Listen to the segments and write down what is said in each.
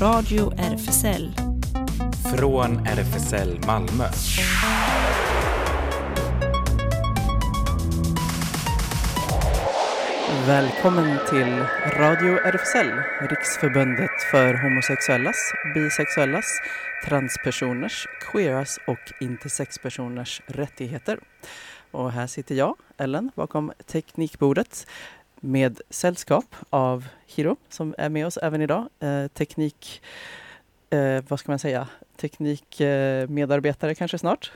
Radio RFSL. Från RFSL Malmö. Välkommen till Radio RFSL, Riksförbundet för homosexuellas, bisexuellas, transpersoners, queeras och intersexpersoners rättigheter. Och här sitter jag, Ellen, bakom teknikbordet med sällskap av Hiro som är med oss även idag. Eh, teknik, eh, vad ska man säga, teknikmedarbetare eh, kanske snart.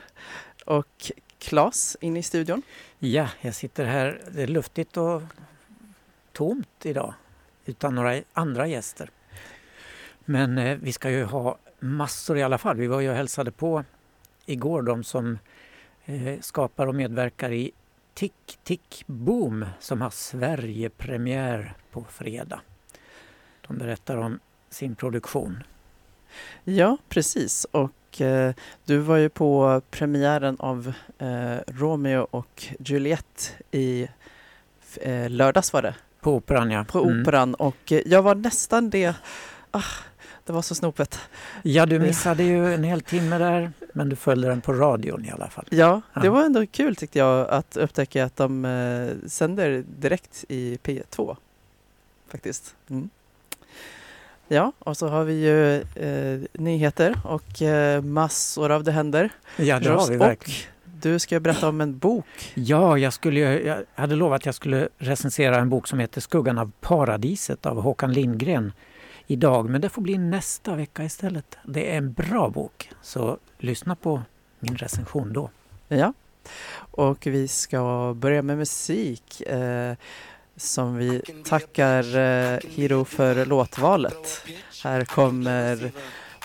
Och Klas inne i studion. Ja, jag sitter här. Det är luftigt och tomt idag utan några andra gäster. Men eh, vi ska ju ha massor i alla fall. Vi var ju och hälsade på igår de som eh, skapar och medverkar i Tick Tick Boom som har Sverigepremiär på fredag. De berättar om sin produktion. Ja, precis. Och eh, du var ju på premiären av eh, Romeo och Juliet i eh, lördags var det. På Operan, ja. På mm. Operan och eh, jag var nästan det. Ah, det var så snopet. Ja, du missade ju en hel timme där, men du följde den på radion i alla fall. Ja, det var ändå kul tyckte jag att upptäcka att de eh, sänder direkt i P2. Faktiskt. Mm. Ja, och så har vi ju eh, nyheter och eh, massor av det händer. Ja, det har vi verkligen. Du ska berätta om en bok. Ja, jag, skulle, jag hade lovat att jag skulle recensera en bok som heter Skuggan av paradiset av Håkan Lindgren idag. Men det får bli nästa vecka istället. Det är en bra bok, så lyssna på min recension då. Ja, och vi ska börja med musik eh, som vi tackar eh, Hiro för låtvalet. Här kommer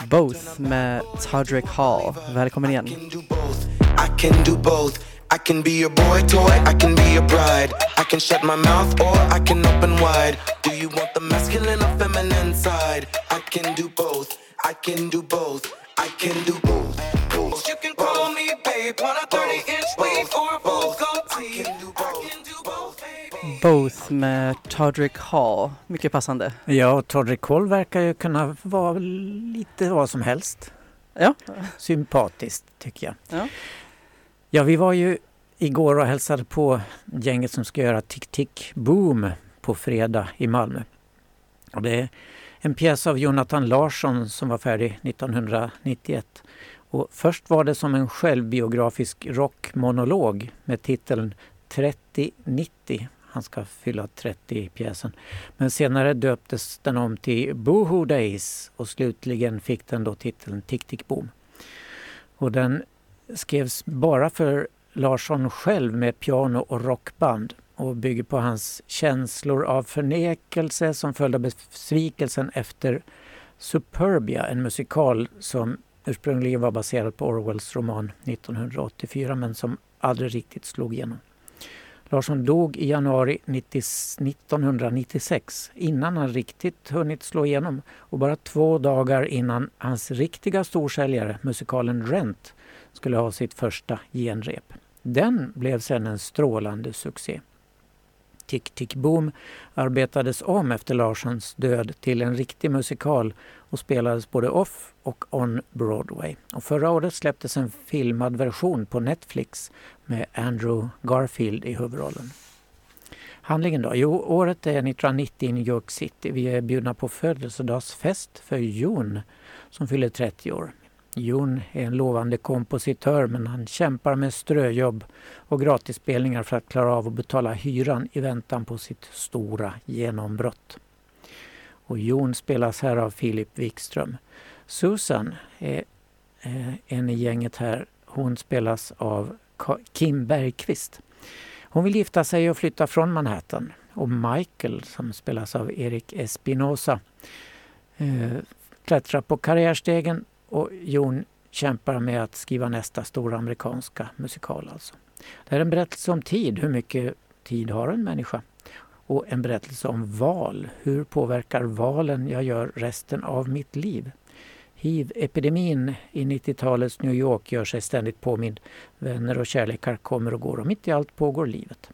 Both med Todrick Hall. Välkommen igen. I can do both. I can be your boy toy, I can be your bride. I can shut my mouth or I can open wide. Do you want the masculine or feminine can do both. I can do both. I can do both. both. You can call me babe, want a 30 inch weave or goatee. I can do both. Both med Todrick Hall. Mycket passande. Ja, Todrick Hall verkar ju kunna vara lite vad som helst. Ja. Sympatiskt tycker jag. Ja. Ja, vi var ju igår och hälsade på gänget som ska göra Tick Tick Boom på fredag i Malmö. Och det är en pjäs av Jonathan Larsson som var färdig 1991. Och först var det som en självbiografisk rockmonolog med titeln 3090. Han ska fylla 30 i pjäsen. Men senare döptes den om till Boohoo Days och slutligen fick den då titeln Tick Tick Boom. Och den skrevs bara för Larsson själv med piano och rockband och bygger på hans känslor av förnekelse som följd av besvikelsen efter Superbia, en musikal som ursprungligen var baserad på Orwells roman 1984 men som aldrig riktigt slog igenom. Larsson dog i januari 1996 innan han riktigt hunnit slå igenom och bara två dagar innan hans riktiga storsäljare, musikalen Rent, skulle ha sitt första genrep. Den blev sedan en strålande succé. Tick Tick Boom arbetades om efter Larssons död till en riktig musikal och spelades både off och on Broadway. Och förra året släpptes en filmad version på Netflix med Andrew Garfield i huvudrollen. Handlingen då? Jo, året är 1990 i New York City. Vi är bjudna på födelsedagsfest för Jon som fyller 30 år. Jon är en lovande kompositör men han kämpar med ströjobb och gratisspelningar för att klara av att betala hyran i väntan på sitt stora genombrott. Och Jon spelas här av Filip Wikström. Susan är eh, en i gänget här. Hon spelas av Kim Bergqvist. Hon vill gifta sig och flytta från Manhattan. Och Michael, som spelas av Erik Espinosa, eh, klättrar på karriärstegen och Jon kämpar med att skriva nästa stora amerikanska musikal. Alltså. Det är en berättelse om tid. Hur mycket tid har en människa? Och en berättelse om val. Hur påverkar valen jag gör resten av mitt liv? Hiv-epidemin i 90-talets New York gör sig ständigt påmind. Vänner och kärlekar kommer och går och mitt i allt pågår livet.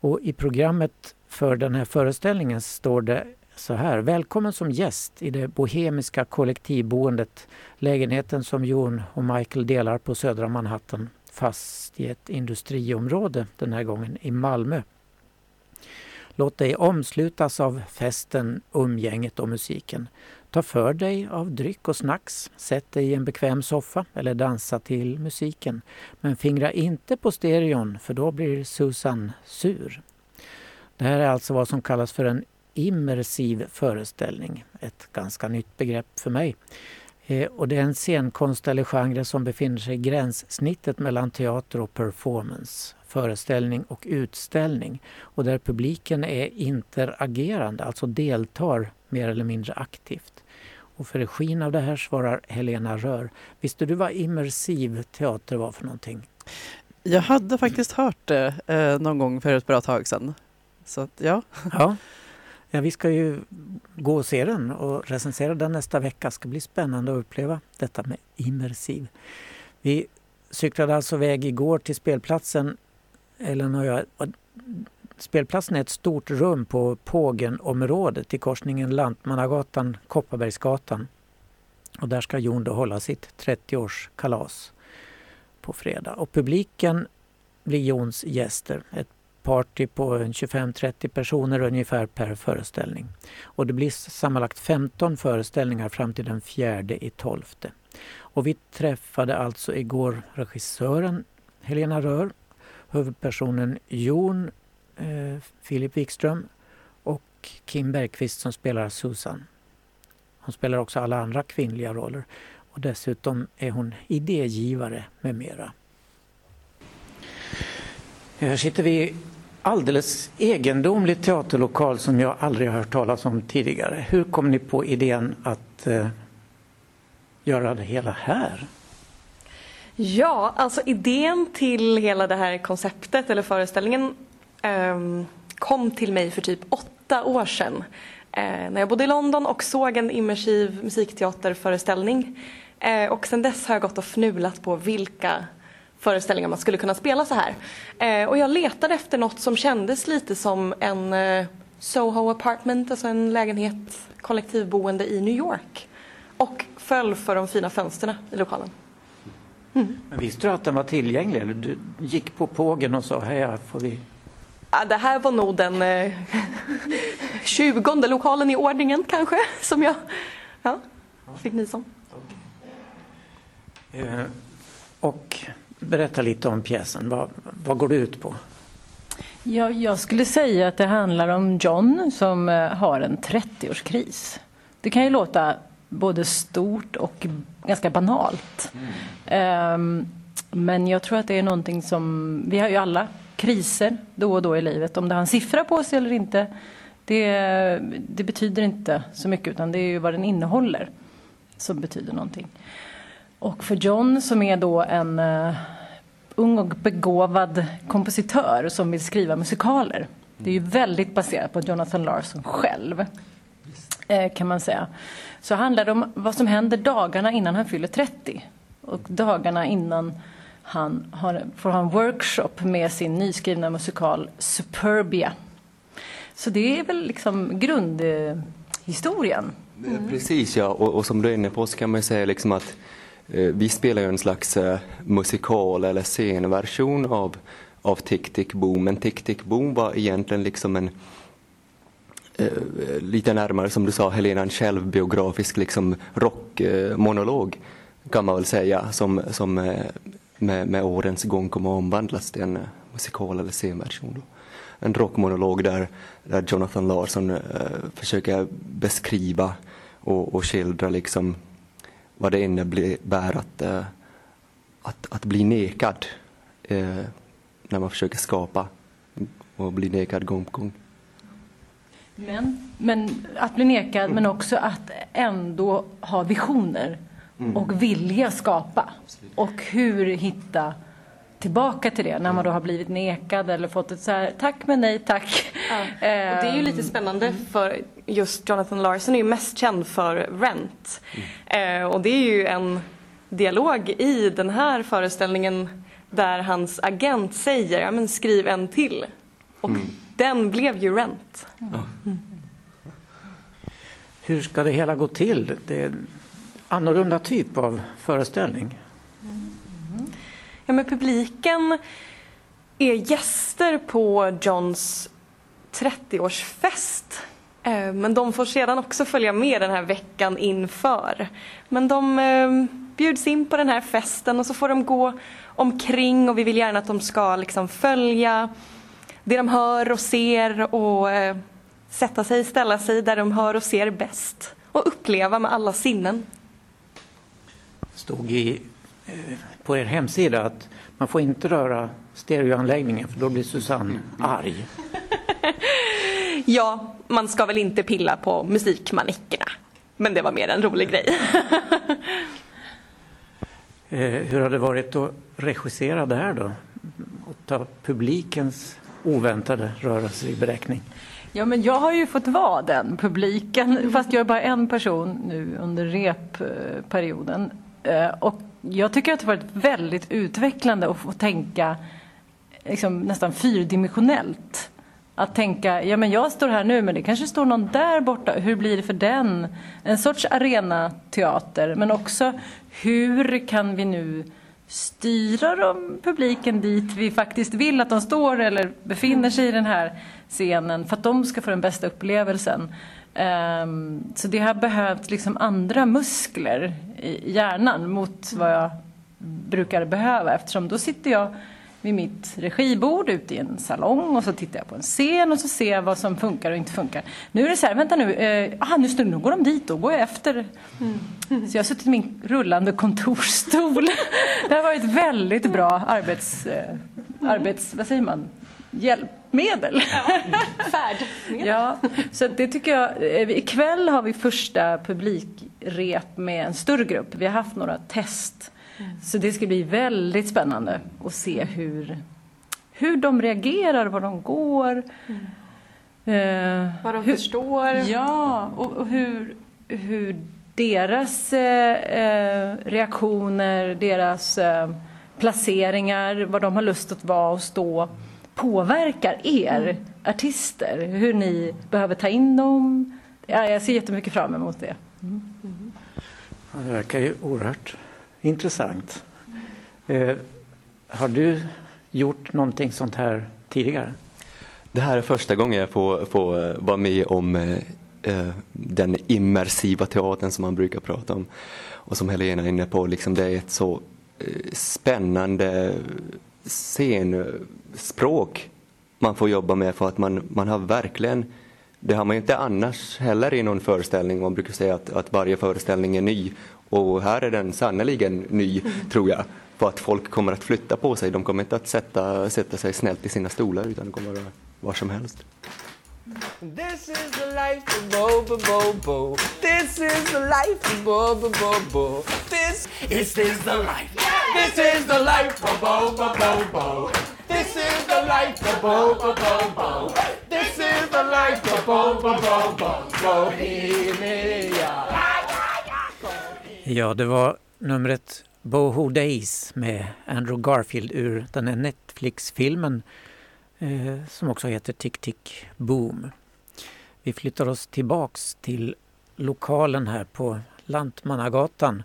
Och i programmet för den här föreställningen står det så här. Välkommen som gäst i det bohemiska kollektivboendet. Lägenheten som Jon och Michael delar på södra Manhattan fast i ett industriområde den här gången i Malmö. Låt dig omslutas av festen, umgänget och musiken. Ta för dig av dryck och snacks, sätt dig i en bekväm soffa eller dansa till musiken. Men fingra inte på stereon för då blir Susan sur. Det här är alltså vad som kallas för en immersiv föreställning. Ett ganska nytt begrepp för mig. Eh, och det är en scenkonst eller genre som befinner sig i gränssnittet mellan teater och performance, föreställning och utställning och där publiken är interagerande, alltså deltar mer eller mindre aktivt. Och för regin av det här svarar Helena Rör. Visste du vad immersiv teater var för någonting? Jag hade faktiskt hört det eh, någon gång för ett bra tag sedan. Så att, ja. ja. Ja, vi ska ju gå och se den och recensera den nästa vecka. Det ska bli spännande att uppleva detta med immersiv. Vi cyklade alltså väg igår till spelplatsen, Ellen och jag. Spelplatsen är ett stort rum på Pågenområdet i korsningen Lantmannagatan-Kopparbergsgatan. Och där ska Jon då hålla sitt 30-årskalas på fredag. Och publiken blir Jons gäster. Ett party på 25-30 personer ungefär per föreställning. Och det blir sammanlagt 15 föreställningar fram till den fjärde i tolfte. Och vi träffade alltså igår regissören Helena Rör, huvudpersonen Jon eh, Filip Wikström och Kim Bergqvist som spelar Susan. Hon spelar också alla andra kvinnliga roller och dessutom är hon idégivare med mera. Här sitter vi i alldeles egendomlig teaterlokal som jag aldrig har hört talas om tidigare. Hur kom ni på idén att eh, göra det hela här? Ja, alltså idén till hela det här konceptet eller föreställningen eh, kom till mig för typ åtta år sedan. eh, när jag bodde i London och såg en immersiv musikteaterföreställning. Eh, och sen dess har jag gått och fnulat på vilka föreställningar man skulle kunna spela så här. Uh, och jag letade efter något som kändes lite som en Soho apartment, alltså en lägenhet, kollektivboende i New York. Och föll för de fina fönsterna i lokalen. Mm. Men visste du att den var tillgänglig? Eller du gick på pågen och sa hej, får vi Ja, det här var nog den eh, 20 lokalen i ordningen kanske som jag ja, fick nys om. Eh, och berätta lite om pjäsen. Vad, vad går det ut på? Ja, jag skulle säga att det handlar om John som eh, har en 30-årskris. Det kan ju låta både stort och ganska banalt. Mm. Um, men jag tror att det är någonting som, vi har ju alla kriser då och då i livet. Om det har en siffra på sig eller inte, det, det betyder inte så mycket utan det är ju vad den innehåller som betyder någonting. Och för John som är då en uh, ung och begåvad kompositör som vill skriva musikaler. Det är ju väldigt baserat på Jonathan Larson själv. Eh, kan man säga. Så handlar det om vad som händer dagarna innan han fyller 30. Och dagarna innan han har, får ha en workshop med sin nyskrivna musikal Superbia. Så det är väl liksom grundhistorien. Mm. Precis ja, och, och, som du är inne på så kan man säga liksom att eh, Eh, vi spelar ju en slags eh, musikal eller scenversion av, av Tick Tick Boom. Men Tick Tick Boom var egentligen liksom en eh, lite närmare som du sa Helena, en självbiografisk liksom rockmonolog kan man väl säga som, som med, med årens gång kommer att omvandlas till en musikal eller scenversion. Då. En rockmonolog där, där Jonathan Larsson eh, försöker beskriva och, och skildra liksom vad det innebär att, eh, att, att bli nekad eh, när man försöker skapa och bli nekad gång på gång. Men, men att bli nekad men också att ändå ha visioner mm. och vilja skapa. Och hur hitta tillbaka till det när man då har blivit nekad eller fått ett så här tack men nej tack. Ja. Och det är ju lite spännande för just Jonathan Larson är ju mest känd för Rent. Mm. Eh, och det är ju en dialog i den här föreställningen där hans agent säger ja, men skriv en till. Och mm. den blev ju Rent. Mm. hur ska det hela gå till? Det är en annorlunda typ av föreställning. Ja, men publiken är gäster på Johns 30-årsfest. Eh, men de får sedan också följa med den här veckan inför. Men de eh, bjuds in på den här festen och så får de gå omkring och vi vill gärna att de ska liksom följa det de hör och ser och eh, sätta sig, ställa sig där de hör och ser bäst och uppleva med alla sinnen. stod i, på er hemsida att man får inte röra stereoanläggningen för då blir Susanne arg. Ja, man ska väl inte pilla på musikmanickerna. Men det var mer en rolig grej. Eh, hur har det varit att regissera det här då? Och ta publikens oväntade rörelser i beräkning? Ja, men jag har ju fått vara den publiken, fast jag är bara en person nu under repperioden. Eh, Och jag tycker att det har varit väldigt utvecklande att få tänka liksom, nästan fyrdimensionellt. Att tänka, ja men jag står här nu men det kanske står någon där borta, hur blir det för den? En sorts arenateater, men också hur kan vi nu styra de publiken dit vi faktiskt vill att de står eller befinner sig i den här scenen för att de ska få den bästa upplevelsen. Ehm, så det har behövt liksom andra muskler i hjärnan mot vad jag brukar behöva eftersom då sitter jag vid mitt regibord ute i en salong och så tittar jag på en scen och så ser jag vad som funkar och inte funkar. Nu är det så här, vänta nu, eh, aha, nu, står, nu går de dit, då går jag efter. Så jag har suttit i min rullande kontorsstol. Det har varit väldigt bra arbets, eh, arbets vad säger man, hjälpmedel. Färdmedel. Ja, så det tycker jag. eh, Ikväll har vi första publikrep med en större grupp. Vi har haft några test. Så det ska bli väldigt spännande att se hur, hur de reagerar, var de går. Eh, Vad de hur, förstår. Ja, och, och hur, hur deras eh, eh, reaktioner, deras eh, placeringar, vad de har lust att vara och stå påverkar er artister. Hur ni behöver ta in dem. Ja, jag ser jättemycket fram emot det. Ja, Det verkar ju oerhört intressant. Eh, har du gjort någonting sånt här tidigare? Det här är första gången jag får, får eh, vara med om eh, eh, den immersiva teatern som man brukar prata om. Och som Helena är inne på, liksom det är ett så eh, spännande scenspråk man får jobba med för att man, man har verkligen det har man ju inte annars heller i någon föreställning. Man brukar säga att, att varje föreställning är ny och här är den sannerligen ny tror jag. För att folk kommer att flytta på sig. De kommer inte att sätta, sätta sig snällt i sina stolar utan de kommer att vara var som helst. This is the life of Bo Bo Bo Bo. This is the life of Bo Bo Bo Bo. This is this the life. This is the life of Bo Bo Bo Bo. This is the life of Bo Bo Bo Bo. This is the life of Bo Bo Bo Bo. Bohemia. Ja, det var numret Boho Days med Andrew Garfield ur den här Netflix-filmen eh, som också heter Tick Tick Boom. Vi flyttar oss tillbaks till lokalen här på Lantmannagatan.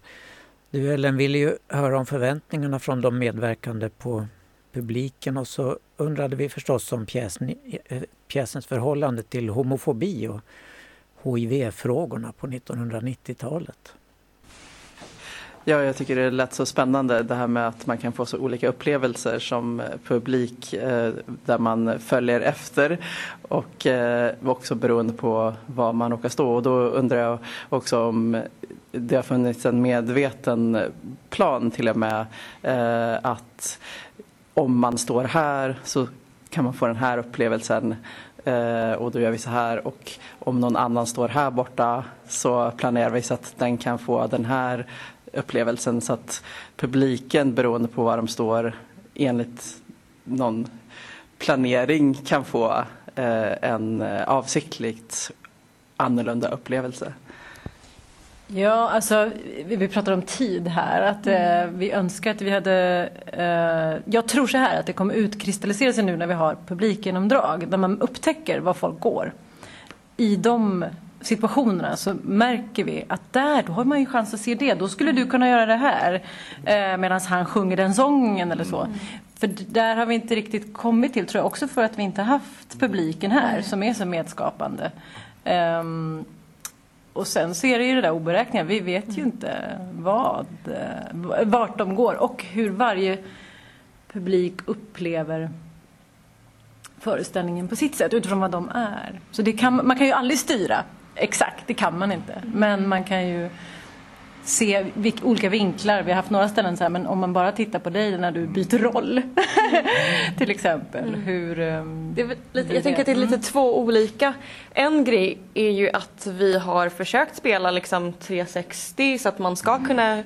Du Ellen ville ju höra om förväntningarna från de medverkande på publiken och så undrade vi förstås om pjäsen, eh, pjäsens förhållande till homofobi och HIV-frågorna på 1990-talet. Ja, jag tycker det lät så spännande det här med att man kan få så olika upplevelser som eh, publik eh, där man följer efter och eh, också beroende på var man råkar stå. Och då undrar jag också om det har funnits en medveten plan till och med eh, att om man står här så kan man få den här upplevelsen eh, och då gör vi så här och om någon annan står här borta så planerar vi så att den kan få den här upplevelsen så att publiken beroende på var de står enligt någon planering kan få eh, en eh, avsiktligt annorlunda upplevelse. Ja, alltså vi, vi pratar om tid här. Att eh, vi önskar att vi hade... Eh, jag tror så här att det kommer utkristallisera sig nu när vi har publikgenomdrag. Där man upptäcker var folk går. I de situationerna så märker vi att där, då har man ju chans att se det. Då skulle du kunna göra det här eh, medan han sjunger den sången eller så. För d- där har vi inte riktigt kommit till, tror jag, också för att vi inte haft publiken här som är så medskapande. Ehm, och sen så är det ju det där oberäkneliga. Vi vet ju inte vad, eh, vart de går och hur varje publik upplever föreställningen på sitt sätt utifrån vad de är. Så det kan, man kan ju aldrig styra exakt, det kan man inte. Men man kan ju se vilk, olika vinklar. Vi har haft några ställen så här, men om man bara tittar på dig när du byter roll. till exempel. Hur, Det är väl lite, hur jag tänker att det är lite två olika. En grej är ju att vi har försökt spela liksom 360 så att man ska kunna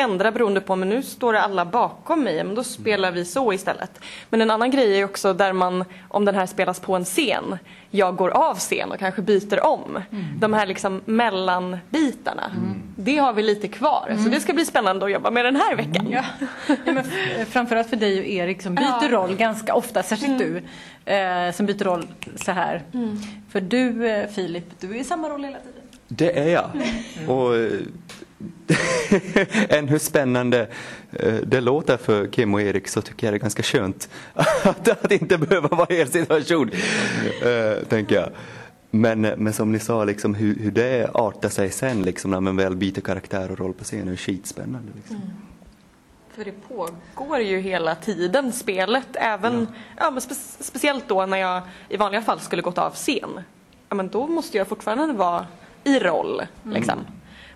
ändra beroende på, men nu står det alla bakom mig, men då spelar vi så istället. Men en annan grej är också där man, om den här spelas på en scen, jag går av scen och kanske byter om. De här liksom mellanbitarna. Det har vi lite kvar, så det ska bli spännande att jobba med den här veckan. Ja. Ja, men framförallt för dig och Erik som byter roll ganska ofta, särskilt du eh, som byter roll så här. För du eh, Filip, du är i samma roll hela tiden. Det är jag. Och eh, än hur spännande eh, det låter för Kim och Erik så tycker jag det är ganska skönt att, att inte behöva vara i er situation, eh, tänker jag. Men, men som ni sa, liksom, hur, hur det artar sig sen liksom, när man väl byter karaktär och roll på scenen är skitspännande. Liksom. För det pågår ju hela tiden, spelet. Även, ja. men spe, speciellt då när jag i vanliga fall skulle gått av scen. Ja, men då måste jag fortfarande vara i roll. Liksom.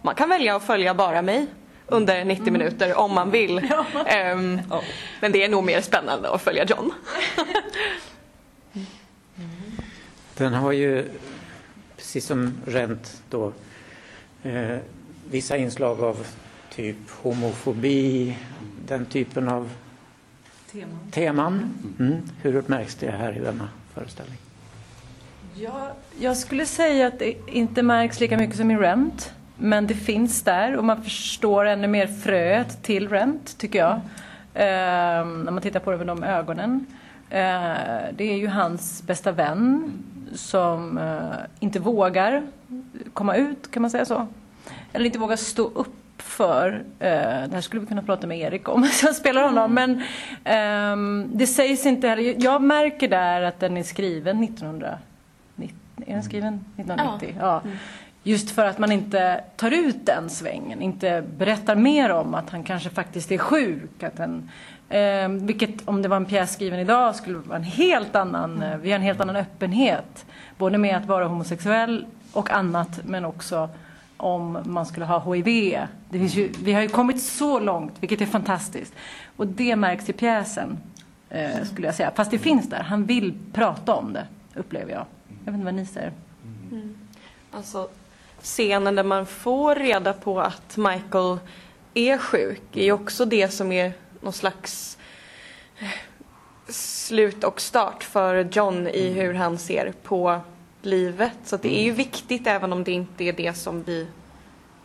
Man kan välja att följa bara mig under 90 minuter om man vill. Ehm, Men det är nog mer spännande att följa John. Den har ju, precis som Rent då, eh, vissa inslag av typ homofobi, den typen av Teman. teman. Mm. Hur märks det här i denna föreställning? Ja, jag skulle säga att det inte märks lika mycket som i Rent. Men det finns där och man förstår ännu mer fröet till Rent, tycker jag. Ehm, när man tittar på det med de ögonen. Eh, det är ju hans bästa vän som eh, inte vågar komma ut, kan man säga så? Eller inte vågar stå upp för, eh, det här skulle vi kunna prata med Erik om, så jag spelar honom, men ehm, det sägs inte heller. Jag märker där att den är skriven 1990, är den skriven 1990? Ja. Just för att man inte tar ut den svängen, inte berättar mer om att han kanske faktiskt är sjuk. Att en, eh, vilket om det var en pjäs skriven idag skulle vara en helt annan, eh, vi har en helt annan öppenhet. Både med att vara homosexuell och annat men också om man skulle ha HIV. Det finns ju, vi har ju kommit så långt, vilket är fantastiskt. Och det märks i pjäsen, eh, skulle jag säga. Fast det finns där, han vill prata om det, upplever jag. Jag vet inte vad ni säger. Mm. Alltså, scenen där man får reda på att Michael är sjuk är ju också det som är någon slags eh, slut och start för John i hur han ser på livet. Så det är ju viktigt även om det inte är det som vi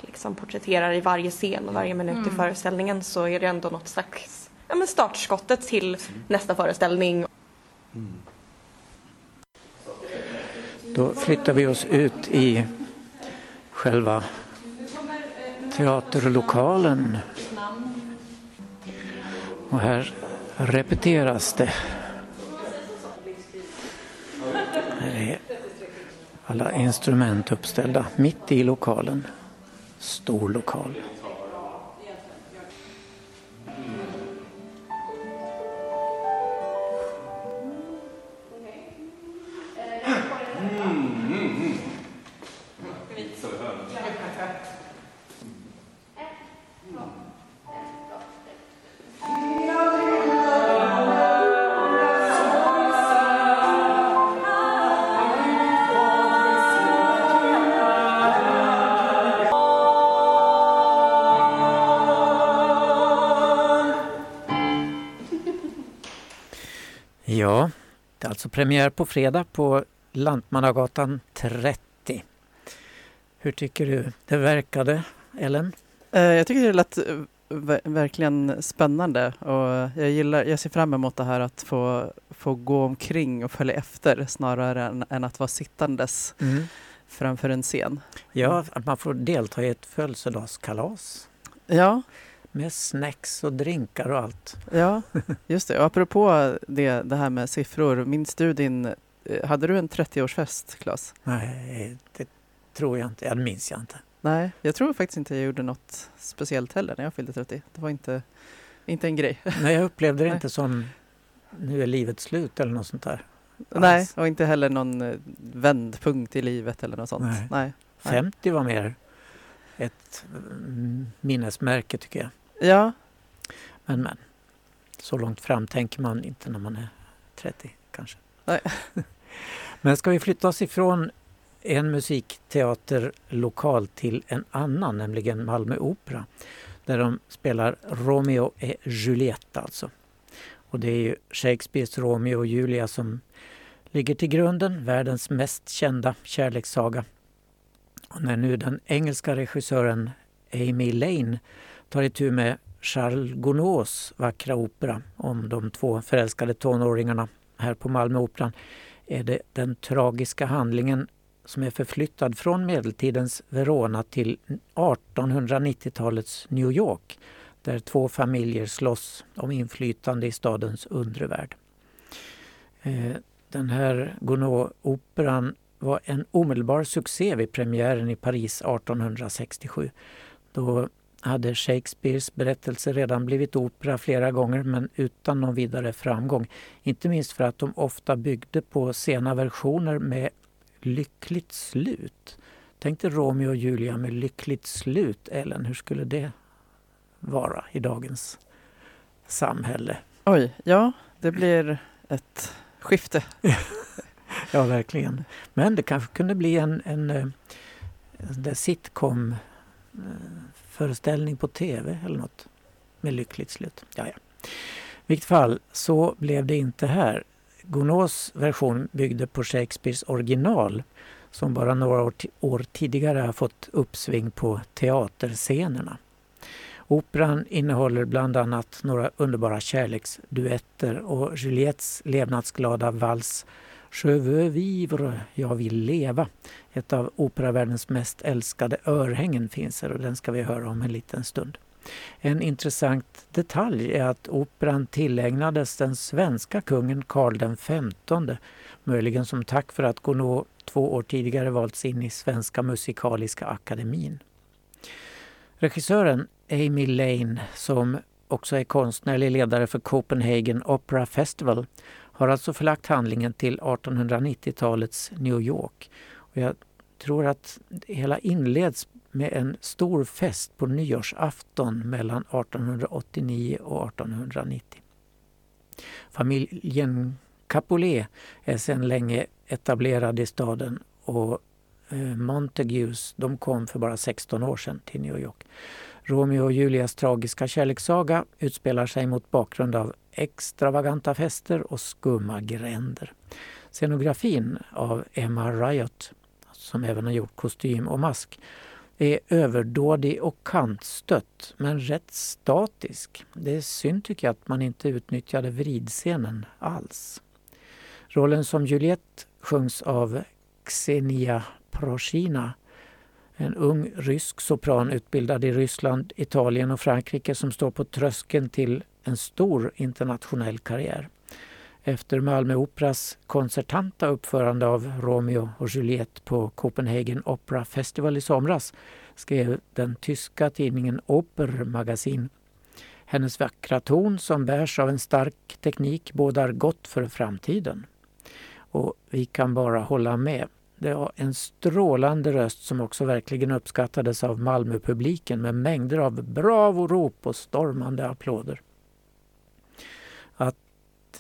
liksom porträtterar i varje scen och varje minut i föreställningen så är det ändå något slags ja, men startskottet till nästa föreställning. Då flyttar vi oss ut i själva teaterlokalen. Och här repeteras det. Här är alla instrument uppställda mitt i lokalen. Stor lokal. Alltså premiär på fredag på Lantmannagatan 30. Hur tycker du det verkade, Ellen? Eh, Jag tycker det lät eh, ver- verkligen spännande och jag gillar, jag ser fram emot det här att få, få gå omkring och följa efter snarare än, än att vara sittandes. framför en scen. Ja, att man får delta i ett födelsedagskalas Ja, med snacks och drinkar och allt. ja just det. Och apropå det, det här med siffror, minns du din... eh, Hade du en 30-årsfest, Claes? Nej, det tror jag inte. Ja, det minns jag inte. Nej, jag tror faktiskt inte jag gjorde något speciellt heller när jag fyllde 30. Det var inte, inte en grej. Nej, jag upplevde det inte som nu är livet slut eller något sånt där. Nej, och inte heller någon eh, vändpunkt i livet eller något sånt. Nej. Nej. 50 var mer ett mm, minnesmärke tycker jag. Ja, Men men, så långt fram tänker man inte när man är 30 kanske. Nej. Men ska vi flytta oss ifrån en musikteaterlokal till en annan, nämligen Malmö Opera. Där de spelar Romeo och Julieta alltså. Och det är ju Shakespeares Romeo och Julia som ligger till grunden, världens mest kända kärlekssaga. Och när nu den engelska regissören Amy Lane tar itu med Charles Gounod's vackra opera om de två förälskade tonåringarna här på Malmöoperan är det den tragiska handlingen som är förflyttad från medeltidens Verona till 1890-talets New York där två familjer slåss om inflytande i stadens undre värld. Eh, den här Gounod-operan var en omedelbar succé vid premiären i Paris 1867. Då hade Shakespeares berättelse redan blivit opera flera gånger men utan någon vidare framgång. Inte minst för att de ofta byggde på sena versioner med lyckligt slut. Tänk dig Romeo och Julia med lyckligt slut, Ellen. Hur skulle det vara i dagens samhälle? oj, ja, det blir ett skifte. Ja, verkligen. Men det kanske kunde bli en, en, eh, en sitcom eh, föreställning på tv eller något med lyckligt slut. Ja, ja. I vilket fall så blev det inte här. Gounods version byggde på Shakespeares original som bara några år, år tidigare har fått uppsving på teaterscenerna. Operan innehåller bland annat några underbara kärleksduetter och Juliettes levnadsglada vals Je veux vivre, jag vill leva. Ett av operavärldens mest älskade örhängen finns här och den ska vi höra om en liten stund. En intressant detalj är att operan tillägnades den svenska kungen Karl XV, möjligen som tack för att Gounod två år tidigare valts in i Svenska Musikaliska Akademin. Regissören Amy Lane, som också är konstnärlig ledare för Copenhagen Opera Festival, har alltså förlagt handlingen till 1890-talets New York. Och jag tror att det hela inleds med en stor fest på nyårsafton mellan 1889 och 1890. Familjen Capulet är sedan länge etablerad i staden och eh, Montagues de kom för bara 16 år sedan till New York. Romeo och Julias tragiska kärlekssaga utspelar sig mot bakgrund av extravaganta fester och skumma gränder. Scenografin av Emma Riot, som även har gjort kostym och mask, är överdådig och kantstött, men rätt statisk. Det är synd tycker jag att man inte utnyttjade vridscenen alls. Rollen som Juliette sjungs av Xenia Proshina, en ung rysk sopran utbildad i Ryssland, Italien och Frankrike som står på tröskeln till en stor internationell karriär. Efter Malmö Operas konsertanta uppförande av Romeo och Juliet på Copenhagen Opera Festival i somras skrev den tyska tidningen Opermagasin. Hennes vackra ton som bärs av en stark teknik bådar gott för framtiden. Och vi kan bara hålla med. Det var en strålande röst som också verkligen uppskattades av Malmöpubliken med mängder av bravorop och stormande applåder.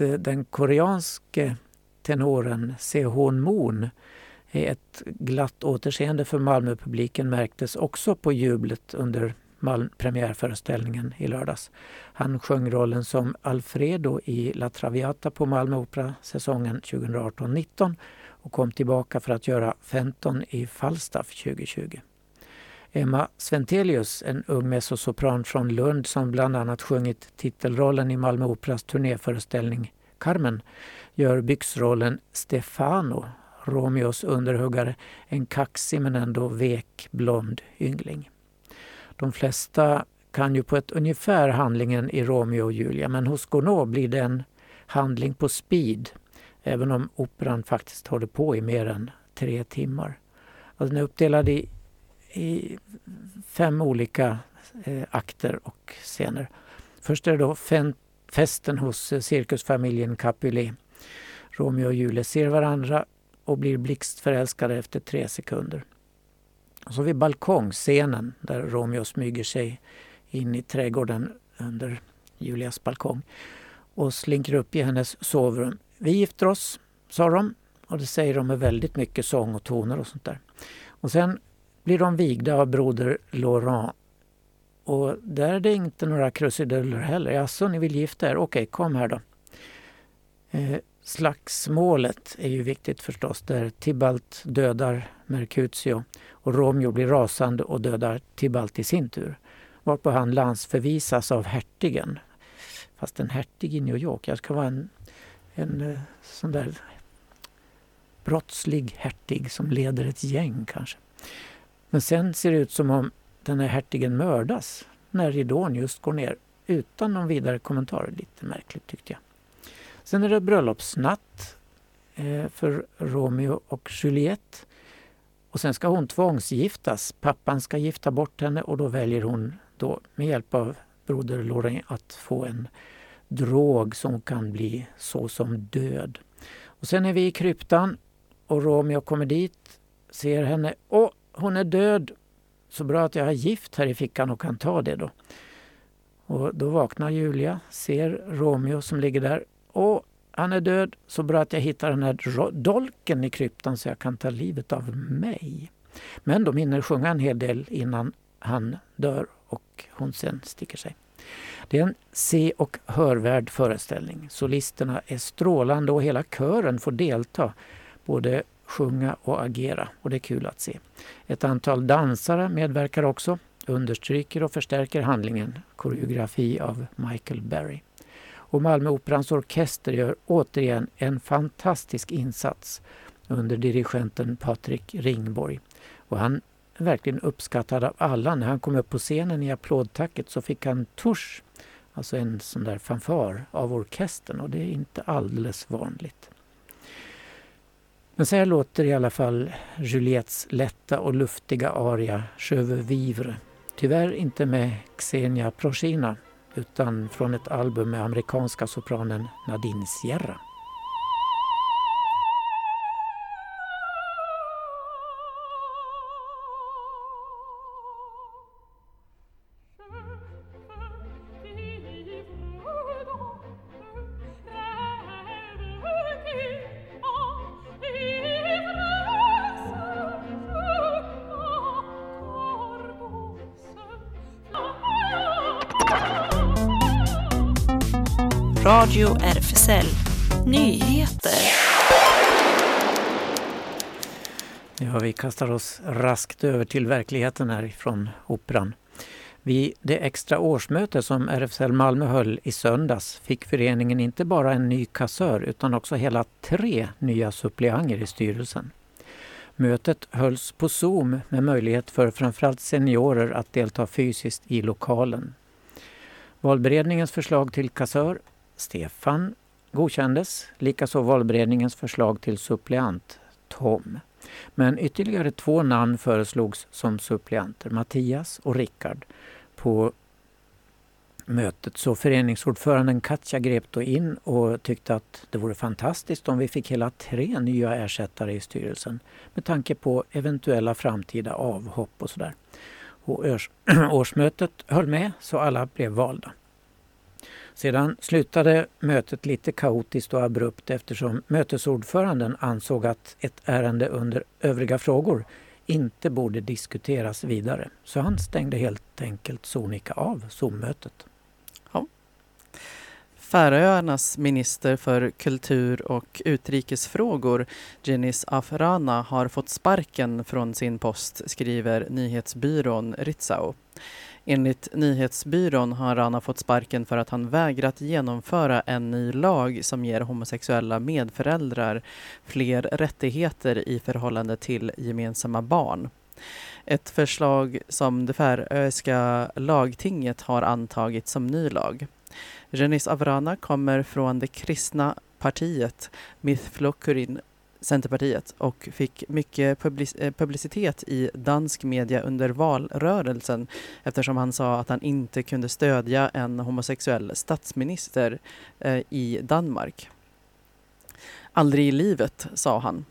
Eh, den koreanske tenoren Sehon Moon är ett glatt återseende för Malmöpubliken märktes också på jublet under Malm premiärföreställningen i lördags. Han sjöng rollen som Alfredo i La Traviata på Malmö Opera säsongen 2018-19 och kom tillbaka för att göra Fenton i Falstaff 2020. Emma Sventelius, en ung mezzosopran från Lund som bland annat sjungit titelrollen i Malmö Operas turnéföreställning Carmen, gör byxrollen Stefano, Romeos underhuggare en kaxig men ändå vek blond yngling. De flesta kan ju på ett ungefär handlingen i Romeo och Julia men hos Gounod blir det en handling på speed även om operan faktiskt håller på i mer än tre timmar. Alltså den är uppdelad i, i fem olika eh, akter och scener. Först är det då festen hos eh, cirkusfamiljen Capulet. Romeo och Julia ser varandra och blir blixtförälskade efter tre sekunder. Och så har vi balkongscenen där Romeo smyger sig in i trädgården under Julias balkong och slinker upp i hennes sovrum. Vi gifter oss, sa de. Och det säger de med väldigt mycket sång och toner och sånt där. Och sen blir de vigda av broder Laurent. Och där är det inte några krusiduller heller. Jaså, ni vill gifta er? Okej, kom här då. Eh, slagsmålet är ju viktigt förstås, där Tibalt dödar Mercutio och Romeo blir rasande och dödar Tibalt i sin tur. Varpå han landsförvisas av hertigen. Fast en hertig i New York, jag ska vara en, en eh, sån där brottslig hertig som leder ett gäng kanske. Men sen ser det ut som om den här hertigen mördas när ridån just går ner utan någon vidare kommentar. Lite märkligt tyckte jag. Sen är det bröllopsnatt eh, för Romeo och Juliette. Och sen ska hon tvångsgiftas. Pappan ska gifta bort henne och då väljer hon då med hjälp av broder Lorraine att få en drog som kan bli så som död. Och sen är vi i kryptan och Romeo kommer dit, ser henne. och hon är död! Så bra att jag har gift här i fickan och kan ta det då. Och då vaknar Julia, ser Romeo som ligger där. Åh, han är död. Så bra att jag hittar den här dolken i kryptan så jag kan ta livet av mig. Men de hinner sjunga en hel del innan han dör och hon sen sticker sig. Det är en se och hörvärd föreställning. Solisterna är strålande och hela kören får delta både sjunga och agera och det är kul att se. Ett antal dansare medverkar också, understryker och förstärker handlingen, koreografi av Michael Berry. Och Malmöoperans orkester gör återigen en fantastisk insats under dirigenten Patrik Ringborg. Och han är verkligen uppskattad av alla. När han kom upp på scenen i applådtacket så fick han tusch, alltså en sån där fanfar av orkestern och det är inte alldeles vanligt. Men så här låter i alla fall Juliettes lätta och luftiga aria Je veux vivre. Tyvärr inte med Xenia Prochina utan från ett album med amerikanska sopranen Nadine Sierra. RFSL Nyheter. Ja, vi kastar oss raskt över till verkligheten härifrån Operan. Vid det extra årsmöte som RFSL Malmö höll i söndags fick föreningen inte bara en ny kassör utan också hela tre nya suppleanter i styrelsen. Mötet hölls på Zoom med möjlighet för framförallt seniorer att delta fysiskt i lokalen. Valberedningens förslag till kassör Stefan godkändes, likaså valberedningens förslag till suppleant Tom. Men ytterligare två namn föreslogs som suppleanter, Mattias och Rickard, på mötet. Så föreningsordföranden Katja grep då in och tyckte att det vore fantastiskt om vi fick hela tre nya ersättare i styrelsen med tanke på eventuella framtida avhopp och sådär. Och årsmötet höll med så alla blev valda. Sedan slutade mötet lite kaotiskt och abrupt eftersom mötesordföranden ansåg att ett ärende under övriga frågor inte borde diskuteras vidare. Så han stängde helt enkelt sonika av Zoom-mötet. Ja. Färöarnas minister för kultur och utrikesfrågor, Jenis Afrana, har fått sparken från sin post, skriver nyhetsbyrån Ritzau. Enligt nyhetsbyrån har Rana fått sparken för att han vägrat genomföra en ny lag som ger homosexuella medföräldrar fler rättigheter i förhållande till gemensamma barn. Ett förslag som det färöiska lagtinget har antagit som ny lag. Renis Avrana kommer från det kristna partiet Mithflokurin Centerpartiet och fick mycket eh, publicitet i dansk media under valrörelsen eftersom han sa att han inte kunde stödja en homosexuell statsminister eh, i Danmark. Aldrig i livet, sa han.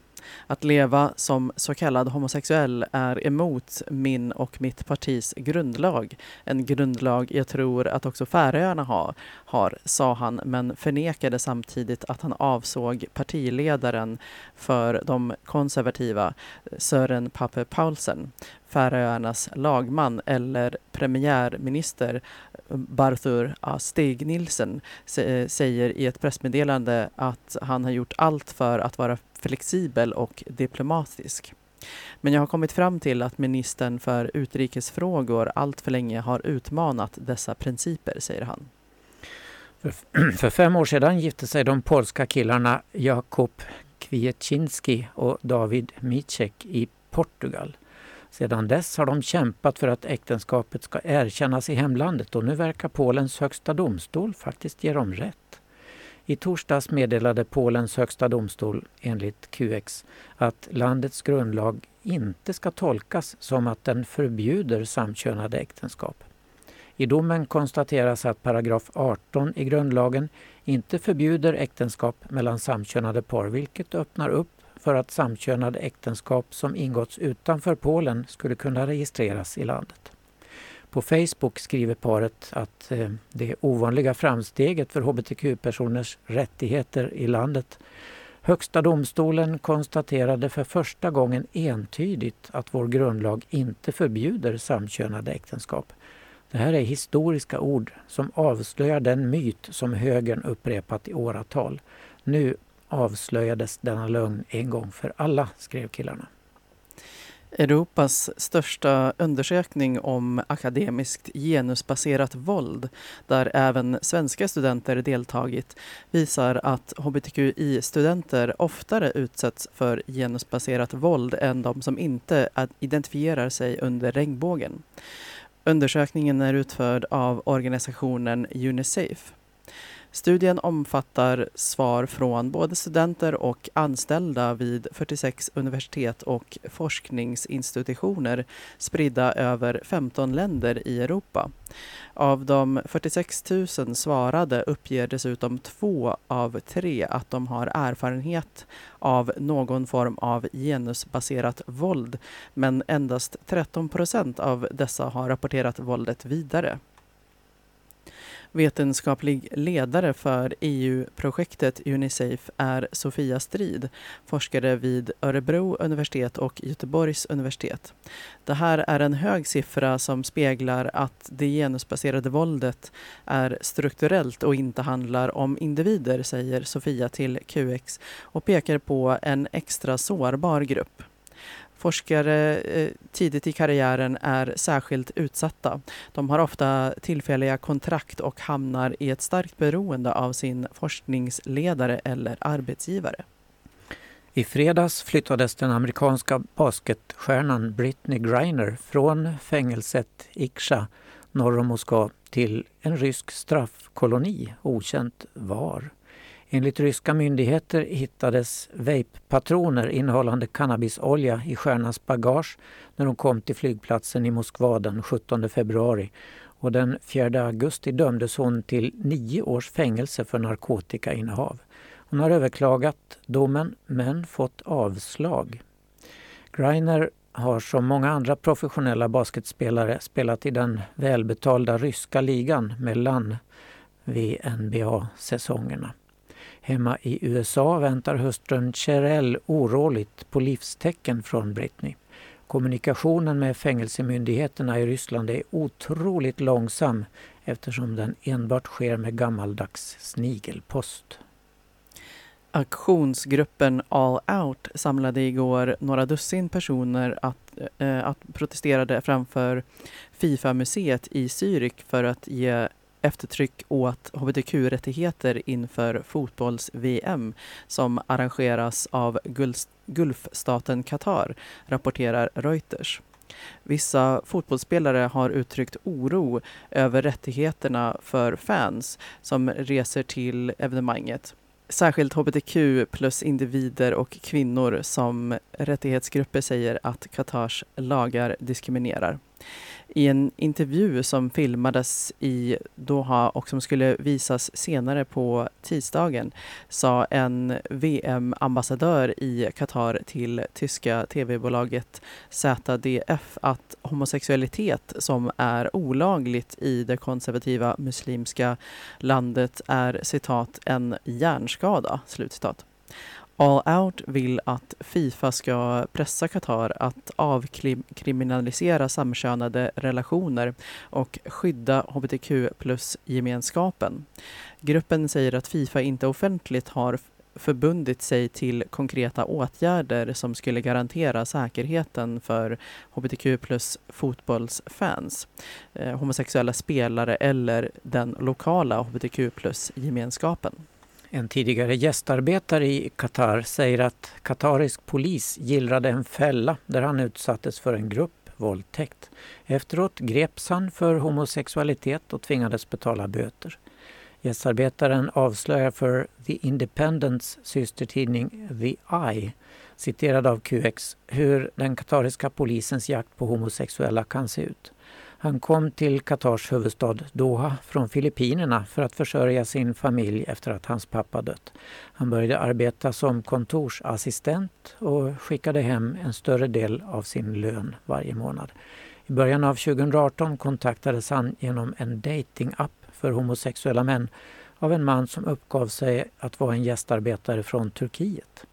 Att leva som så kallad homosexuell är emot min och mitt partis grundlag. En grundlag jag tror att också Färöarna har, har, sa han, men förnekade samtidigt att han avsåg partiledaren för de konservativa, Sören Pape Paulsen, Färöarnas lagman eller premiärminister Barthur A. Stig Nilsen eh, säger i ett pressmeddelande att han har gjort allt för att vara flexibel och diplomatisk. Men jag har kommit fram till att ministern för utrikesfrågor allt för länge har utmanat dessa principer, säger han. För, för fem år sedan gifte sig de polska killarna Jakub Kwieciński och David Micek i Portugal. Sedan dess har de kämpat för att äktenskapet ska erkännas i hemlandet och nu verkar Polens högsta domstol faktiskt ge dem rätt. I torsdags meddelade Polens högsta domstol, enligt QX, att landets grundlag inte ska tolkas som att den förbjuder samkönade äktenskap. I domen konstateras att paragraf 18 i grundlagen inte förbjuder äktenskap mellan samkönade par vilket öppnar upp för att samkönade äktenskap som ingåtts utanför Polen skulle kunna registreras i landet. På Facebook skriver paret att eh, det ovanliga framsteget för hbtq-personers rättigheter i landet Högsta domstolen konstaterade för första gången entydigt att vår grundlag inte förbjuder samkönade äktenskap. Det här är historiska ord som avslöjar den myt som högern upprepat i åratal. Nu avslöjades denna lögn en gång för alla, skrev killarna. Europas största undersökning om akademiskt genusbaserat våld, där även svenska studenter deltagit, visar att hbtqi-studenter oftare utsätts för genusbaserat våld än de som inte identifierar sig under regnbågen. Undersökningen är utförd av organisationen Unicef. Studien omfattar svar från både studenter och anställda vid 46 universitet och forskningsinstitutioner spridda över 15 länder i Europa. Av de 46 000 svarade uppger dessutom två av tre att de har erfarenhet av någon form av genusbaserat våld men endast 13 procent av dessa har rapporterat våldet vidare. Vetenskaplig ledare för EU-projektet Unicef är Sofia Strid, forskare vid Örebro universitet och Göteborgs universitet. Det här är en hög siffra som speglar att det genusbaserade våldet är strukturellt och inte handlar om individer, säger Sofia till QX och pekar på en extra sårbar grupp. Forskare eh, tidigt i karriären är särskilt utsatta. De har ofta tillfälliga kontrakt och hamnar i ett starkt beroende av sin forskningsledare eller arbetsgivare. I fredags flyttades den amerikanska basketstjärnan Britney Griner från fängelset Iksa norr om Moskva till en rysk straffkoloni, okänt var. Enligt ryska myndigheter hittades vape-patroner innehållande cannabisolja i stjärnans bagage när hon kom till flygplatsen i Moskva den 17 februari. Och den 4 augusti dömdes hon till nio års fängelse för narkotikainnehav. Hon har överklagat domen men fått avslag. Greiner har som många andra professionella basketspelare spelat i den välbetalda ryska ligan mellan VNBA-säsongerna. Hemma i USA väntar hustrun Cherelle oroligt på livstecken från Britney. Kommunikationen med fängelsemyndigheterna i Ryssland är otroligt långsam eftersom den enbart sker med gammaldags snigelpost. Aktionsgruppen All Out samlade igår några dussin personer att, eh, att protesterade framför Fifa-museet i Zürich för att ge eftertryck åt hbtq-rättigheter inför fotbolls-VM som arrangeras av Gulfstaten Qatar, rapporterar Reuters. Vissa fotbollsspelare har uttryckt oro över rättigheterna för fans som reser till evenemanget. Särskilt hbtq plus individer och kvinnor som rättighetsgrupper säger att Qatars lagar diskriminerar. I en intervju som filmades i Doha och som skulle visas senare på tisdagen sa en VM-ambassadör i Qatar till tyska tv-bolaget ZDF att homosexualitet som är olagligt i det konservativa muslimska landet är citat en hjärnskada. Slutcitat. All Out vill att Fifa ska pressa Qatar att avkriminalisera samkönade relationer och skydda hbtq plus-gemenskapen. Gruppen säger att Fifa inte offentligt har förbundit sig till konkreta åtgärder som skulle garantera säkerheten för hbtq plus fotbollsfans, eh, homosexuella spelare eller den lokala hbtq plus-gemenskapen. En tidigare gästarbetare i Qatar säger att qatarisk polis gillrade en fälla där han utsattes för en gruppvåldtäkt. Efteråt greps han för homosexualitet och tvingades betala böter. Gästarbetaren avslöjar för The Independents systertidning The Eye, citerad av QX, hur den qatariska polisens jakt på homosexuella kan se ut. Han kom till Qatars huvudstad Doha från Filippinerna för att försörja sin familj efter att hans pappa dött. Han började arbeta som kontorsassistent och skickade hem en större del av sin lön varje månad. I början av 2018 kontaktades han genom en datingapp för homosexuella män av en man som uppgav sig att vara en gästarbetare från Turkiet.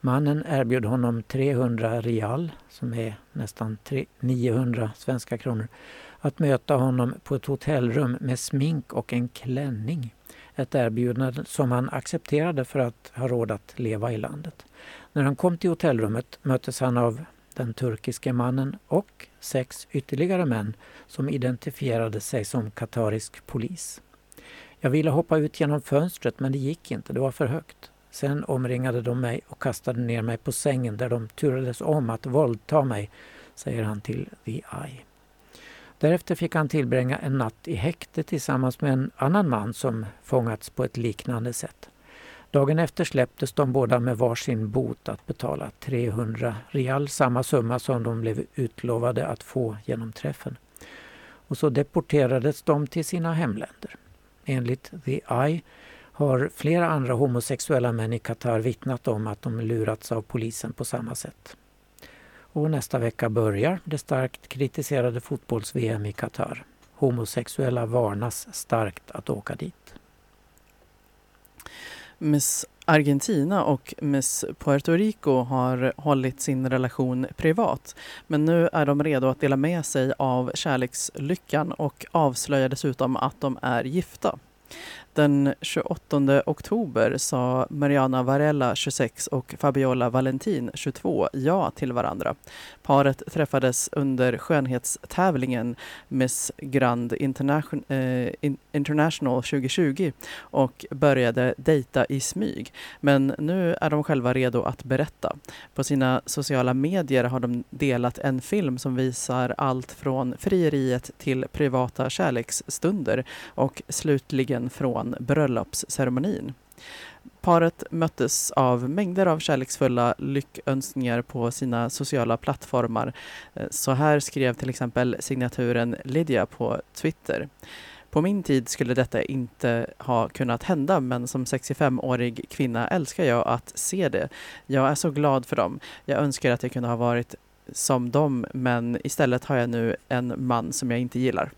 Mannen erbjöd honom 300 rial, som är nästan 900 svenska kronor, att möta honom på ett hotellrum med smink och en klänning. Ett erbjudande som han accepterade för att ha råd att leva i landet. När han kom till hotellrummet möttes han av den turkiske mannen och sex ytterligare män som identifierade sig som katarisk polis. Jag ville hoppa ut genom fönstret men det gick inte, det var för högt. Sen omringade de mig och kastade ner mig på sängen där de turades om att våldta mig, säger han till The Eye. Därefter fick han tillbringa en natt i häkte tillsammans med en annan man som fångats på ett liknande sätt. Dagen efter släpptes de båda med varsin bot att betala 300 rial, samma summa som de blev utlovade att få genom träffen. Och så deporterades de till sina hemländer. Enligt The Eye har flera andra homosexuella män i Qatar vittnat om att de lurats av polisen på samma sätt. Och nästa vecka börjar det starkt kritiserade fotbolls-VM i Qatar. Homosexuella varnas starkt att åka dit. Miss Argentina och Miss Puerto Rico har hållit sin relation privat men nu är de redo att dela med sig av kärlekslyckan och avslöjar dessutom att de är gifta. Den 28 oktober sa Mariana Varella, 26 och Fabiola Valentin, 22, ja till varandra. Paret träffades under skönhetstävlingen Miss Grand Internation, eh, International 2020 och började dejta i smyg. Men nu är de själva redo att berätta. På sina sociala medier har de delat en film som visar allt från frieriet till privata kärleksstunder och slutligen från bröllopsceremonin. Paret möttes av mängder av kärleksfulla lyckönskningar på sina sociala plattformar. Eh, så här skrev till exempel signaturen Lydia på Twitter. På min tid skulle detta inte ha kunnat hända men som 65-årig kvinna älskar jag att se det. Jag är så glad för dem. Jag önskar att jag kunde ha varit som dem men istället har jag nu en man som jag inte gillar.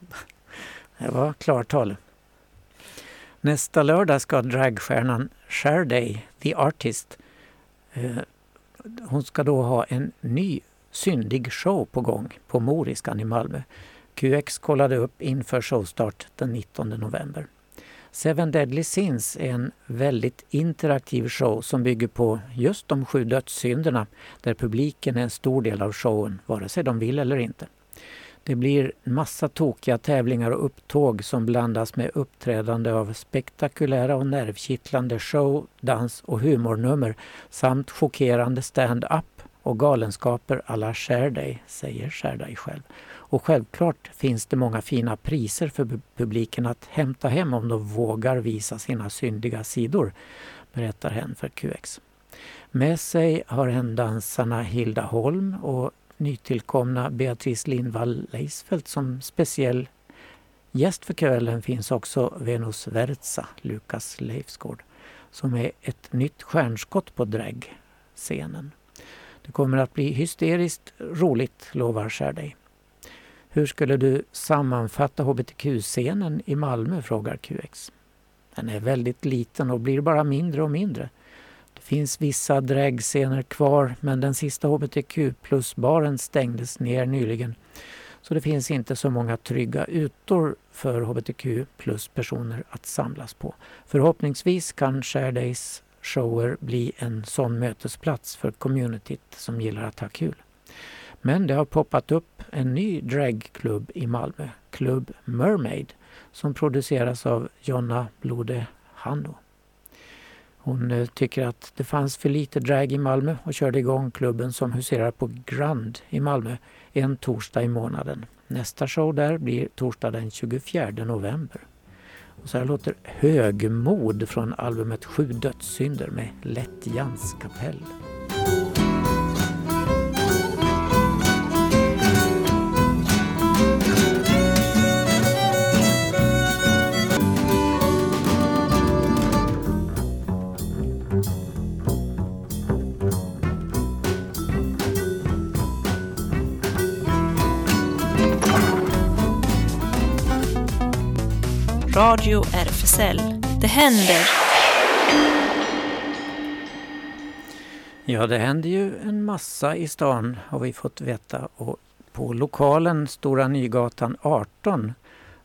Det var klartal. Nästa lördag ska dragstjärnan Sharday, The Artist, eh, hon ska då ha en ny syndig show på gång på Moriskan i Malmö. QX kollade upp inför showstart den 19 november. Seven Deadly Sins är en väldigt interaktiv show som bygger på just de sju dödssynderna där publiken är en stor del av showen, vare sig de vill eller inte. Det blir massa tokiga tävlingar och upptåg som blandas med uppträdande av spektakulära och nervkittlande show, dans och humornummer samt chockerande stand-up och galenskaper alla Share säger Share själv. Och självklart finns det många fina priser för publiken att hämta hem om de vågar visa sina syndiga sidor, berättar hen för QX. Med sig har hen dansarna Hilda Holm och nytillkomna Beatrice Lindvall Leisfeldt som speciell gäst för kvällen finns också Venus Verza, Lukas Leifsgård, som är ett nytt stjärnskott på Dräggscenen. Det kommer att bli hysteriskt roligt, lovar Share hur skulle du sammanfatta hbtq-scenen i Malmö? frågar QX. Den är väldigt liten och blir bara mindre och mindre. Det finns vissa dragscener kvar men den sista hbtq plus-baren stängdes ner nyligen. Så det finns inte så många trygga ytor för hbtq plus-personer att samlas på. Förhoppningsvis kan Sharedays shower bli en sån mötesplats för communityt som gillar att ha kul. Men det har poppat upp en ny dragklubb i Malmö, Klubb Mermaid, som produceras av Jonna Blode Hanno. Hon eh, tycker att det fanns för lite drag i Malmö och körde igång klubben som huserar på Grand i Malmö en torsdag i månaden. Nästa show där blir torsdag den 24 november. Och så här låter Högmod från albumet Sju dödssynder med Lättjans kapell. Radio RFSL. Det händer! Ja, det händer ju en massa i stan har vi fått veta. Och på lokalen Stora Nygatan 18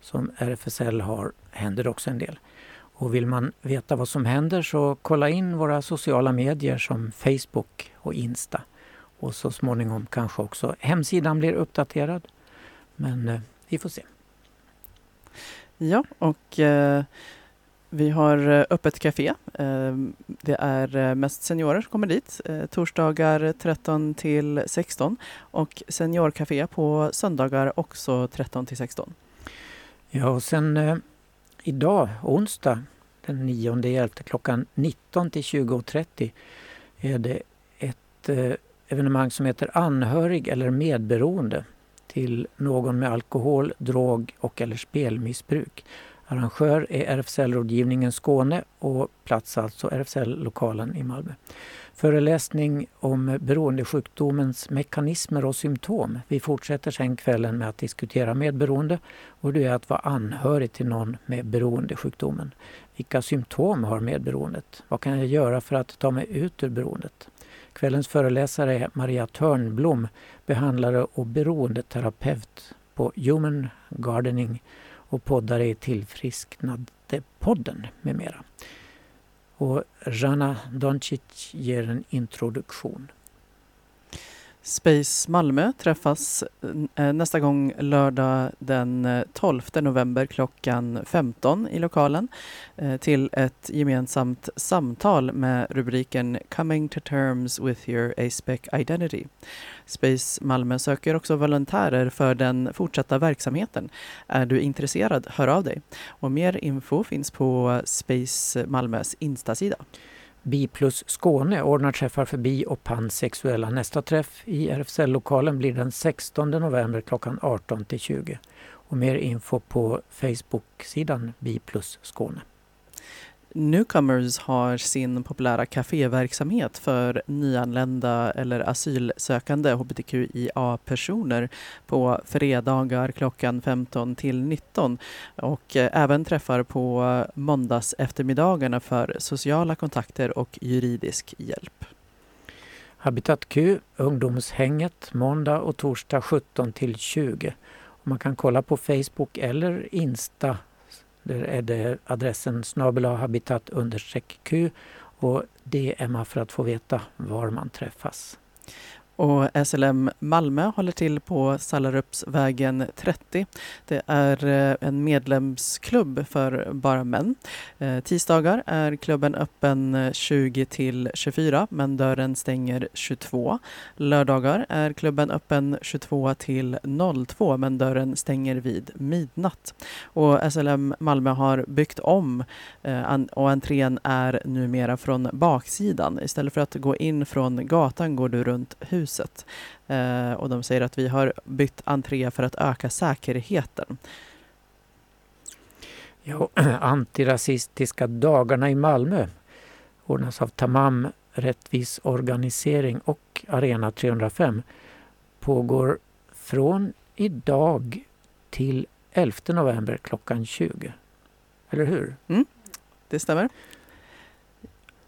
som RFSL har händer också en del. Och vill man veta vad som händer så kolla in våra sociala medier som Facebook och Insta. Och så småningom kanske också hemsidan blir uppdaterad. Men eh, vi får se. Ja, och eh, vi har eh, öppet café. Eh, det är eh, mest seniorer som kommer dit. Eh, torsdagar 13 till 16 och seniorcafé på söndagar också 13 till 16. Ja, och sen eh, idag, onsdag den 9 11 klockan 19 till 20.30 är det ett eh, evenemang som heter Anhörig eller medberoende till någon med alkohol, drog och eller spelmissbruk. Arrangör är RFSL-rådgivningen Skåne och plats alltså RFSL-lokalen i Malmö. Föreläsning om beroendesjukdomens mekanismer och symptom. Vi fortsätter sen kvällen med att diskutera medberoende och det är att vara anhörig till någon med beroendesjukdomen. Vilka symptom har medberoendet? Vad kan jag göra för att ta mig ut ur beroendet? Kvällens föreläsare är Maria Törnblom, behandlare och beroendeterapeut på Human Gardening och poddare i Tillfrisknade-podden, med mera. Och Jana Doncic ger en introduktion. Space Malmö träffas eh, nästa gång lördag den eh, 12 november klockan 15 i lokalen eh, till ett gemensamt samtal med rubriken Coming to terms with your ASPEC identity. Space Malmö söker också volontärer för den fortsatta verksamheten. Är du intresserad, hör av dig. Och mer info finns på Space Malmös Instasida. Bi plus Skåne ordnar träffar för bi och pansexuella. Nästa träff i RFSL-lokalen blir den 16 november klockan 18 till 20. Och mer info på Facebook-sidan Bi plus Skåne. Newcomers har sin populära kaféverksamhet för nyanlända eller asylsökande hbtqia-personer på fredagar klockan 15 till 19 och eh, även träffar på måndags eftermiddagarna för sociala kontakter och juridisk hjälp. Habitat Q, ungdomshänget, måndag och torsdag 17 till 20. Man kan kolla på Facebook eller Insta där är det adressen snabel habitat Q och DMa för att få veta var man träffas. Och SLM Malmö håller till på Sallarupsvägen 30. Det är eh, en medlemsklubb för bara män. Eh, tisdagar är klubben öppen eh, 20 till 24 men dörren stänger 22. Lördagar är klubben öppen 22 till 02 men dörren stänger vid midnatt. Och SLM Malmö har byggt om och entrén är numera från baksidan. Istället för att gå in från gatan går du runt huset huset. Eh, och de säger att vi har bytt entré för att öka säkerheten. Ja, antirasistiska dagarna i Malmö ordnas av Tamam Rättvis organisering och Arena 305 pågår från idag till 11 november klockan 20. Eller hur? Mm, det stämmer.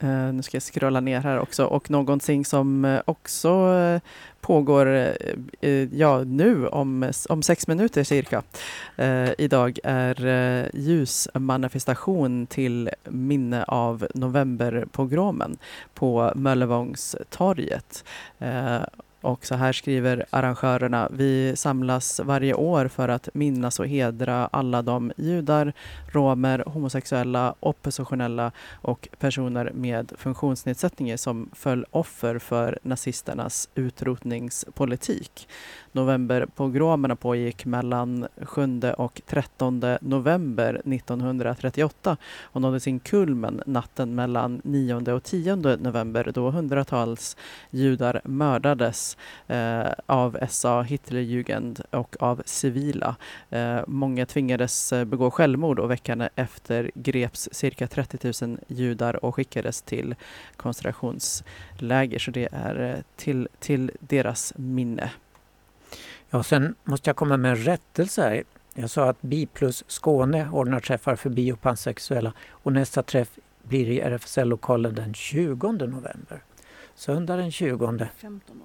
Uh, nu ska jag scrolla ner här också och någonting som eh, också uh, pågår ja, nu om, om sex minuter cirka. idag är ljusmanifestation till minne av novemberpogromen på Möllevångstorget. Och så här skriver arrangörerna. Vi samlas varje år för att minnas och hedra alla de judar, romer, homosexuella, oppositionella och personer med funktionsnedsättningar som föll offer för nazisternas utrotningspolitik. Novemberpogromerna pågick mellan 7 och 13 november 1938 och nådde sin kulmen natten mellan 9 och 10 november då hundratals judar mördades eh, av SA Hitlerjugend och av civila. Eh, många tvingades eh, begå självmord och veckan efter greps cirka 30 000 judar och skickades till koncentrationsläger. Så det är eh, till, till deras minne. Ja, sen måste jag komma med en rättelse här. Jag sa att Bi plus Skåne ordnar träffar för bi och pansexuella och nästa träff blir i RFSL-lokalen den 20 november. Söndag den 20. 15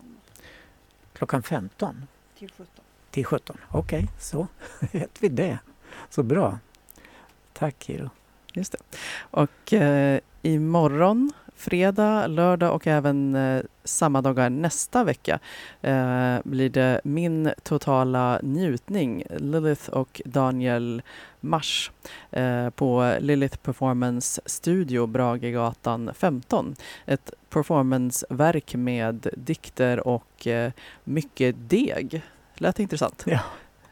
Klockan 15? Till 17. Till 17, okej, okay, så vet vi det. Så bra. Tack Kiro. Just det. Och eh, imorgon fredag, lördag och även eh, samma dagar nästa vecka eh, blir det Min totala njutning, Lilith och Daniel Mars eh, på Lilith Performance Studio, Bragegatan 15. Ett performanceverk med dikter och eh, mycket deg. Lät intressant. Ja.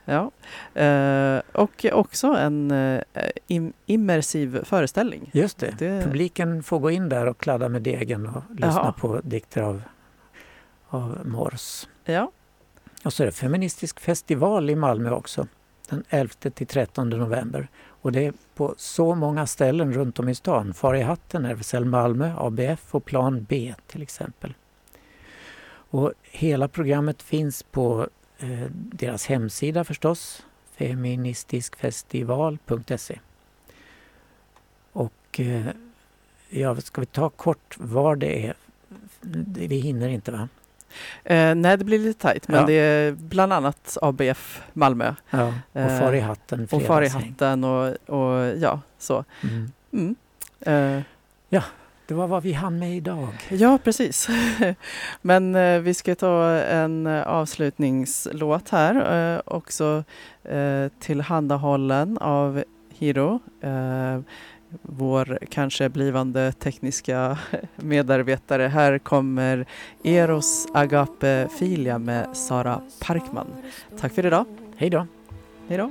Ja. Eh, och också en eh, im immersiv föreställning. Just det. det. Publiken får gå in där och kladda med degen och lyssna Jaha. på dikter av, av Mors. Ja. Och så är det feministisk festival i Malmö också. Den 11 till 13 november. Och det är på så många ställen runt om i stan. Far i hatten, RFSL Malmö, ABF och Plan B till exempel. Och hela programmet finns på deras hemsida förstås, feministiskfestival.se. Och eh, ja, ska vi ta kort var det är? Vi hinner inte va? Eh, nej, det blir lite tajt, men ja. det är bland annat ABF Malmö. Ja, och eh, Far i hatten. Och Far i hatten och, och ja, så. Mm. Mm. Eh, ja, det var vad vi hann med idag. Ja, precis. Men eh, vi ska ta en eh, avslutningslåt här, eh, också eh, tillhandahållen av Hiro. Eh, vår kanske blivande tekniska medarbetare. Här kommer Eros Agape Filia med Sara Parkman. Tack för idag. Hej då. Hej då.